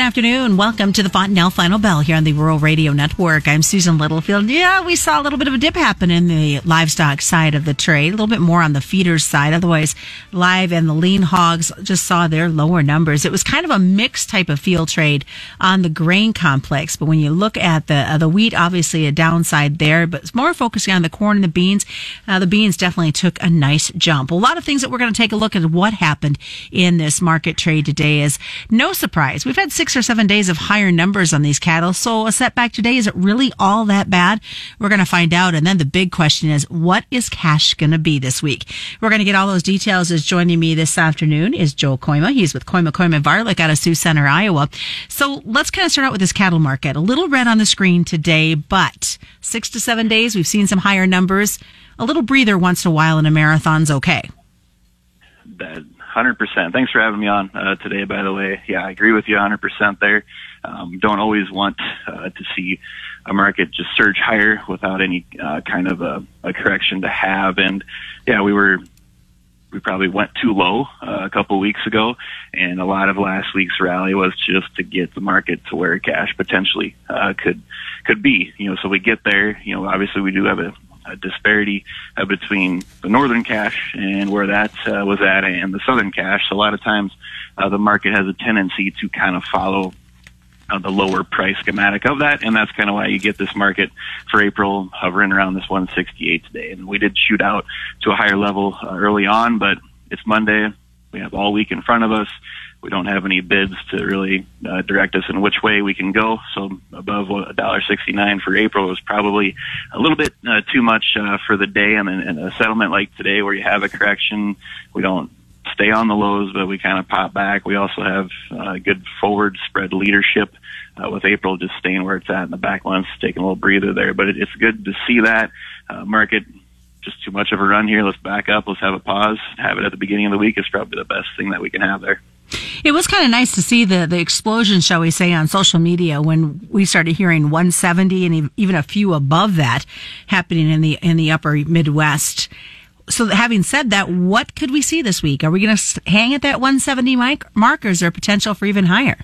afternoon. Welcome to the Fontanelle Final Bell here on the Rural Radio Network. I'm Susan Littlefield. Yeah, we saw a little bit of a dip happen in the livestock side of the trade, a little bit more on the feeders side. Otherwise, live and the lean hogs just saw their lower numbers. It was kind of a mixed type of field trade on the grain complex. But when you look at the uh, the wheat, obviously a downside there, but it's more focusing on the corn and the beans. Uh, the beans definitely took a nice jump. A lot of things that we're going to take a look at what happened in this market trade today is no surprise. We've had six or seven days of higher numbers on these cattle. So a setback today, is it really all that bad? We're going to find out. And then the big question is, what is cash going to be this week? We're going to get all those details as joining me this afternoon is Joe Kooima. He's with Kooima Kooima Varilek out of Sioux Center, Iowa. So let's kind of start out with this cattle market. A little red on the screen today, but six to seven days, we've seen some higher numbers. A little breather once in a while in a marathon's okay. That hundred percent. Thanks for having me on uh, today. By the way, yeah, I agree with you hundred percent there. Um, don't always want uh, to see a market just surge higher without any uh, kind of a, a correction to have. And yeah, we were we probably went too low uh, a couple weeks ago, and a lot of last week's rally was just to get the market to where cash potentially uh, could could be. You know, so we get there. You know, obviously we do have a a disparity uh, between the northern cash and where that uh, was at and the southern cash. So a lot of times uh, the market has a tendency to kind of follow uh, the lower price schematic of that, and that's kind of why you get this market for April hovering around this 168 today. And we did shoot out to a higher level uh, early on, but it's Monday. We have all week in front of us we don't have any bids to really uh, direct us in which way we can go. So above a dollar sixty nine for April was probably a little bit uh, too much uh, for the day. And, and a settlement like today, where you have a correction, we don't stay on the lows, but we kind of pop back. We also have uh, good forward spread leadership uh, with April just staying where it's at in the back months, taking a little breather there. But it, it's good to see that uh, market just too much of a run here. Let's back up. Let's have a pause. Have it at the beginning of the week is probably the best thing that we can have there. It was kind of nice to see the, the explosion, shall we say, on social media when we started hearing 170 and even a few above that happening in the in the upper Midwest. So, having said that, what could we see this week? Are we going to hang at that 170 mark, or is there potential for even higher?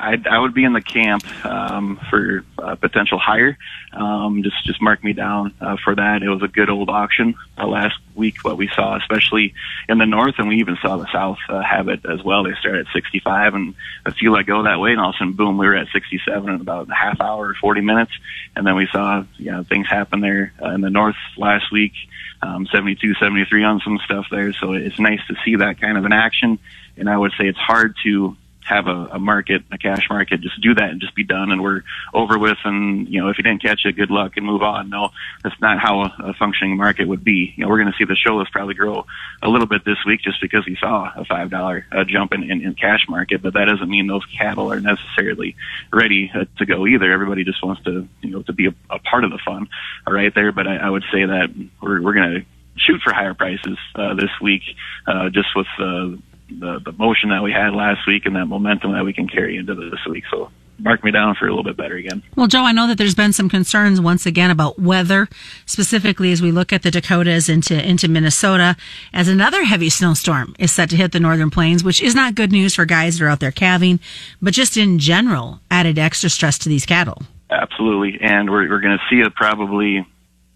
I, I would be in the camp um, for uh, potential higher. Um, just just mark me down uh, for that. It was a good old auction uh, last week. What we saw, especially in the north, and we even saw the south uh, have it as well. They started at 65, and a few let go that way, and all of a sudden, boom, we were at 67 in about a half hour 40 minutes. And then we saw you know things happen there uh, in the north last week, um, 72, 73 on some stuff there. So it's nice to see that kind of an action. And I would say it's hard to have a, a market, a cash market, just do that and just be done and we're over with. And, you know, if you didn't catch it, good luck and move on. No, that's not how a, a functioning market would be. You know, we're going to see the show list probably grow a little bit this week just because we saw a $5 uh, jump in, in, in cash market, but that doesn't mean those cattle are necessarily ready uh, to go either. Everybody just wants to, you know, to be a, a part of the fun right there. But I, I would say that we're, we're going to shoot for higher prices uh, this week, uh, just with uh, the the motion that we had last week and that momentum that we can carry into this week. So mark me down for a little bit better again. Well, Joe, I know that there's been some concerns once again about weather, specifically as we look at the Dakotas into into Minnesota, as another heavy snowstorm is set to hit the northern plains, which is not good news for guys that are out there calving, but just in general added extra stress to these cattle. Absolutely, and we're we're going to see it probably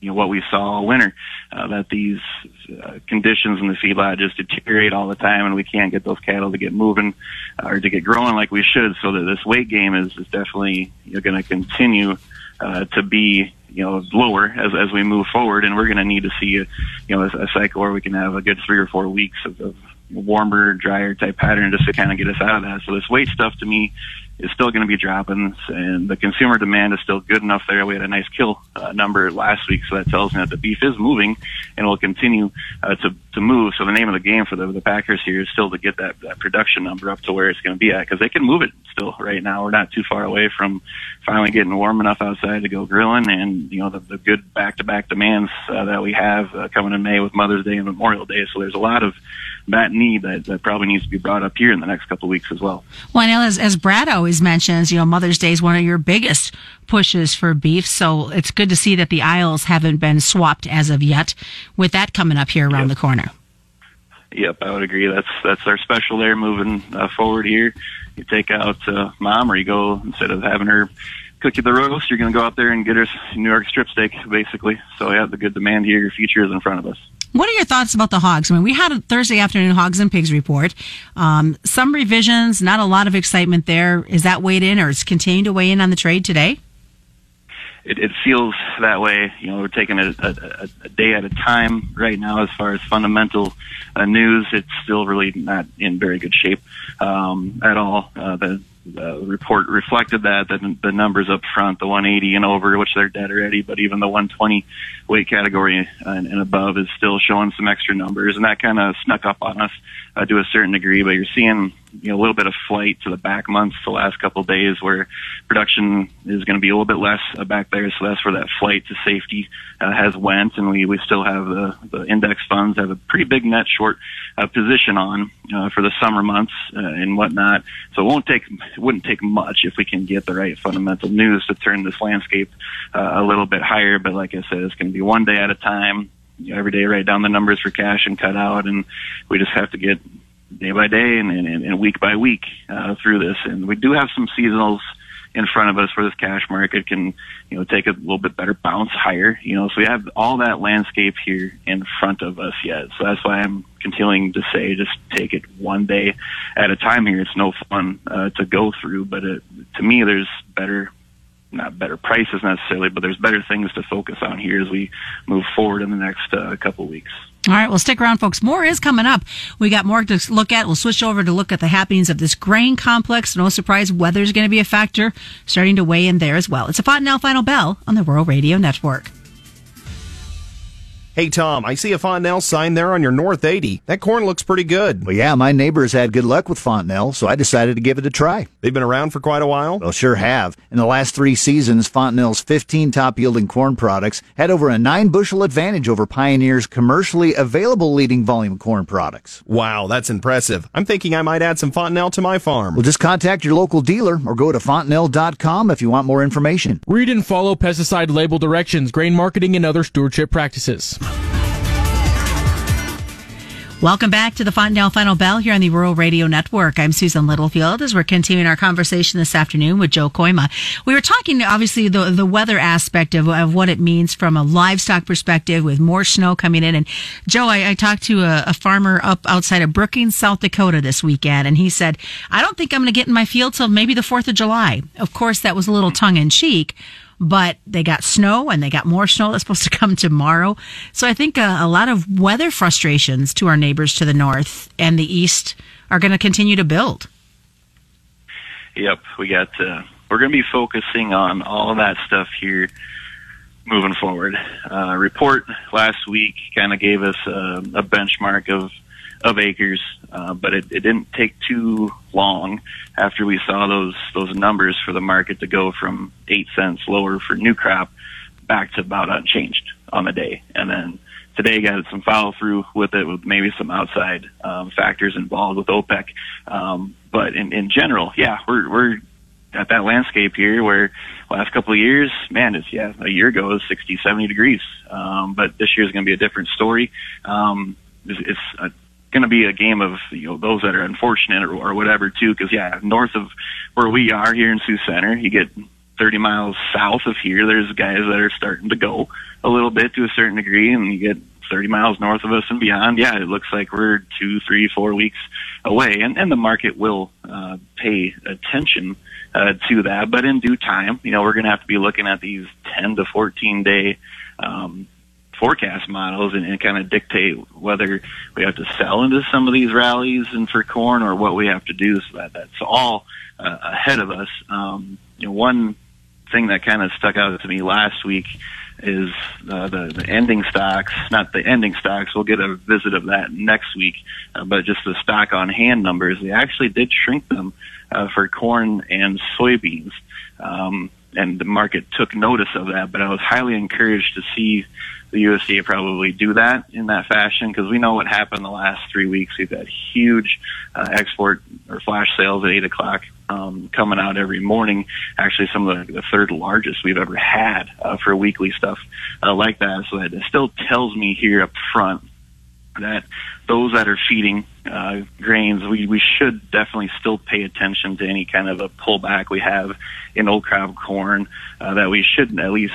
you know what we saw all winter uh, that these uh, conditions in the feedlot just deteriorate all the time and we can't get those cattle to get moving uh, or to get growing like we should so that this weight game is, is definitely you know, going to continue uh, to be you know lower as as we move forward. And we're going to need to see a, you know a, a cycle where we can have a good three or four weeks of, of warmer drier type pattern just to kind of get us out of that. So this weight stuff to me is still going to be dropping, and the consumer demand is still good enough there. We had a nice kill uh, number last week, so that tells me that the beef is moving and will continue uh, to to move. So the name of the game for the the Packers here is still to get that, that production number up to where it's going to be at because they can move it still right now. We're not too far away from finally getting warm enough outside to go grilling, and you know the, the good back to back demands uh, that we have uh, coming in May with Mother's Day and Memorial Day. So there's a lot of that need that, that probably needs to be brought up here in the next couple of weeks as well. Well, and as, as Brad always mentions, you know, Mother's Day is one of your biggest pushes for beef. So it's good to see that the aisles haven't been swapped as of yet with that coming up here around yep. the corner. Yep, I would agree. That's that's our special there moving uh, forward here. you take out uh, mom, or you go instead of having her cook you the roast, you're going to go out there and get her New York strip steak, basically. So yeah, the good demand here, your future is in front of us. What are your thoughts about the hogs? I mean, we had a Thursday afternoon hogs and pigs report. Um, some revisions, not a lot of excitement there. Is that weighed in, or is continuing to weigh in on the trade today? It, it feels that way. You know, we're taking a, a, a day at a time right now. As far as fundamental uh, news, it's still really not in very good shape um, at all. Uh, the the report reflected that, that the numbers up front, the 180 and over, which they're dead already, but even the 120 weight category and, and above is still showing some extra numbers, and that kind of snuck up on us uh, to a certain degree. But you're seeing you know a little bit of flight to the back months, the last couple days, where production is going to be a little bit less uh, back there. So that's where that flight to safety uh, has went, and we we still have the the index funds have a pretty big net short uh, position on uh, for the summer months uh, and whatnot. So it won't take it wouldn't take much if we can get the right fundamental news to turn this landscape uh, a little bit higher. But like I said, it's going to be one day at a time. Every day, write down the numbers for cash and cut out, and we just have to get day by day and, and, and week by week uh, through this. And we do have some seasonals in front of us where this cash market can, you know, take a little bit better bounce higher. You know, so we have all that landscape here in front of us yet. So that's why I'm continuing to say just take it one day at a time here. It's no fun uh, to go through, but it, to me, there's better not better prices necessarily, but there's better things to focus on here as we move forward in the next uh, couple of weeks. All right, well, stick around, folks. More is coming up. We got more to look at. We'll switch over to look at the happenings of this grain complex. No surprise, weather's going to be a factor, starting to weigh in there as well. It's a Fontanelle Final Bell on the Rural Radio Network. Hey, Tom, I see a Fontanelle sign there on your North 80. That corn looks pretty good. Well, yeah, my neighbors had good luck with Fontanelle, so I decided to give it a try. They've been around for quite a while? Well, sure have. In the last three seasons, Fontanelle's 15 top yielding corn products had over a nine bushel advantage over Pioneer's commercially available leading volume corn products. Wow, that's impressive. I'm thinking I might add some Fontanelle to my farm. Well, just contact your local dealer or go to fontanelle.com if you want more information. Read and follow pesticide label directions, grain marketing, and other stewardship practices. Welcome back to the Fontanelle Final Bell here on the Rural Radio Network. I'm Susan Littlefield as we're continuing our conversation this afternoon with Joe Kooima. We were talking, obviously, the, the weather aspect of, of what it means from a livestock perspective with more snow coming in. And Joe, I, I talked to a, a, farmer up outside of Brookings, South Dakota this weekend, and he said, I don't think I'm going to get in my field till maybe the 4th of July. Of course, that was a little tongue in cheek but they got snow and they got more snow that's supposed to come tomorrow. So I think a, uh, a lot of weather frustrations to our neighbors to the north and the east are going to continue to build. Yep, we got. Uh, we're going to be focusing on all that stuff here moving forward. Uh, report last week kind of gave us a, a benchmark of of acres, uh, but it, it didn't take too long after we saw those those numbers for the market to go from eight cents lower for new crop back to about unchanged on the day, and then today got some follow through with it with maybe some outside um, factors involved with OPEC. Um, but in, in general, yeah, we're we're at that landscape here where last couple of years, man, it's yeah, a year ago it was 60, 70 degrees. Um, but this year is going to be a different story. Um, it's, it's a going to be a game of you know those that are unfortunate or, or whatever too. Because yeah, north of where we are here in Sioux Center, you get 30 miles south of here. There's guys that are starting to go a little bit to a certain degree, and you get 30 miles north of us and beyond. Yeah, it looks like we're two, three, four weeks away, and and the market will uh, pay attention. Uh, to that, but in due time, you know, we're going to have to be looking at these 10 to 14 day um, forecast models and, and kind of dictate whether we have to sell into some of these rallies and for corn or what we have to do. So that that's all uh, ahead of us. Um, you know, one thing that kind of stuck out to me last week is uh, the, the ending stocks, not the ending stocks. We'll get a visit of that next week, uh, but just the stock on hand numbers. They actually did shrink them uh, for corn and soybeans. Um, and the market took notice of that, but I was highly encouraged to see the USDA probably do that in that fashion because we know what happened the last three weeks. We've had huge uh, export or flash sales at eight o'clock um, coming out every morning. Actually, some of the, the third largest we've ever had uh, for weekly stuff uh, like that. So it still tells me here up front that those that are feeding uh, grains, we, we should definitely still pay attention to any kind of a pullback we have in old crop corn. Uh, that we should at least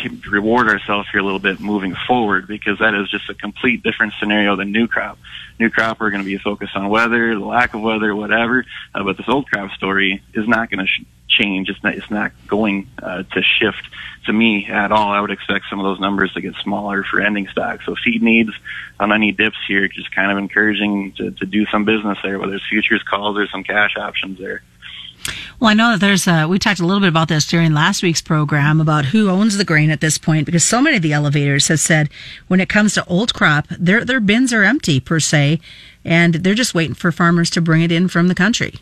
keep, reward ourselves here a little bit moving forward because that is just a complete different scenario than new crop. New crop we're going to be focused on weather, the lack of weather, whatever. Uh, but this old crop story is not going to sh- change. It's not, it's not going uh, to shift to me at all. I would expect some of those numbers to get smaller for ending stock. So feed needs on any dips here, just kind of encouraging to, to do some business there, whether it's futures calls or some cash options there. Well, I know that there's a, we talked a little bit about this during last week's program about who owns the grain at this point because so many of the elevators have said when it comes to old crop, their, their bins are empty per se, and they're just waiting for farmers to bring it in from the country.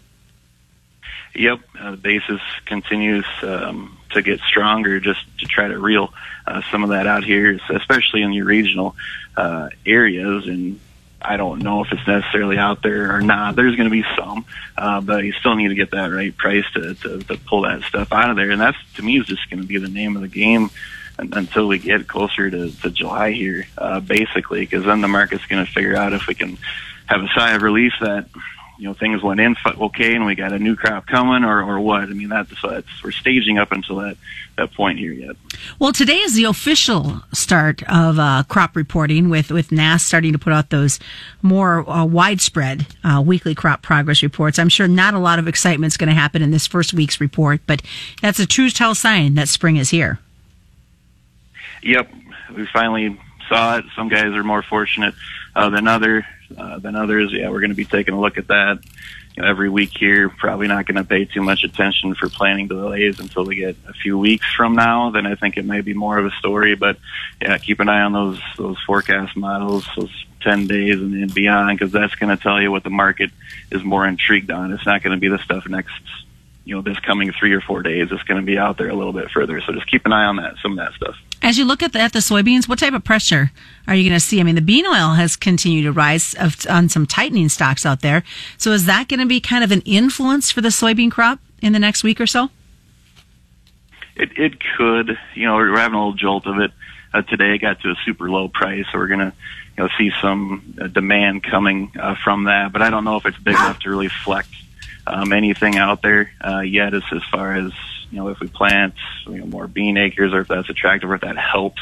Yep, uh, the basis continues um, to get stronger just to try to reel uh, some of that out here, especially in your regional uh, areas. And I don't know if it's necessarily out there or not. There's going to be some, uh, but you still need to get that right price to, to, to pull that stuff out of there. And that's to me is just going to be the name of the game until we get closer to, to July here, uh, basically, because then the market's going to figure out if we can have a sigh of relief that you know things went in okay and we got a new crop coming or, or what? I mean that's, that's we're staging up until that that point here yet. Well today is the official start of uh, crop reporting with with NASS starting to put out those more uh, widespread uh, weekly crop progress reports. I'm sure not a lot of excitement is going to happen in this first week's report but that's a true tell sign that spring is here. Yep. We finally saw it. Some guys are more fortunate uh, than other uh, than others. Yeah, we're going to be taking a look at that you know, every week here. Probably not going to pay too much attention for planning delays until we get a few weeks from now. Then I think it may be more of a story. But yeah, keep an eye on those those forecast models, those 10 days and, beyond, because that's going to tell you what the market is more intrigued on. It's not going to be the stuff next you know, this coming three or four days, it's going to be out there a little bit further. So just keep an eye on that, some of that stuff. As you look at the, at the soybeans, what type of pressure are you going to see? I mean, the bean oil has continued to rise of, on some tightening stocks out there. So is that going to be kind of an influence for the soybean crop in the next week or so? It, it could. You know, we're having a little jolt of it uh, today. It got to a super low price, so we're going to you know see some uh, demand coming uh, from that. But I don't know if it's big enough to really flex um, anything out there uh, yet as as far as you know if we plant you know, more bean acres or if that's attractive or if that helps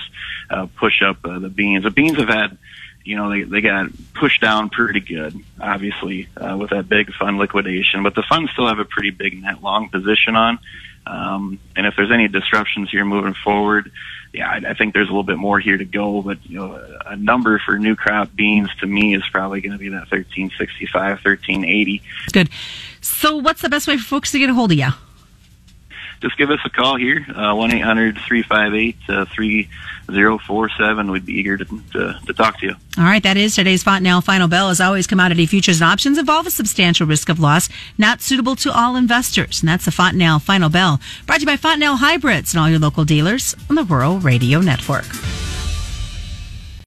uh, push up uh, the beans. The beans have had you know they they got pushed down pretty good, obviously uh, with that big fund liquidation, but the funds still have a pretty big net long position on. Um, and if there's any disruptions here moving forward, yeah, I, I think there's a little bit more here to go. But you know, a number for new crop beans to me is probably going to be that 1365, 1380. Good. So, what's the best way for folks to get a hold of you? Just give us a call here, uh, one eight hundred three five eight uh, three zero four seven. We'd be eager to, to, to talk to you. All right, that is today's Fontanelle Final Bell. As always, commodity futures and options involve a substantial risk of loss, not suitable to all investors. And that's the Fontanelle Final Bell, brought to you by Fontanelle Hybrids and all your local dealers on the Rural Radio Network.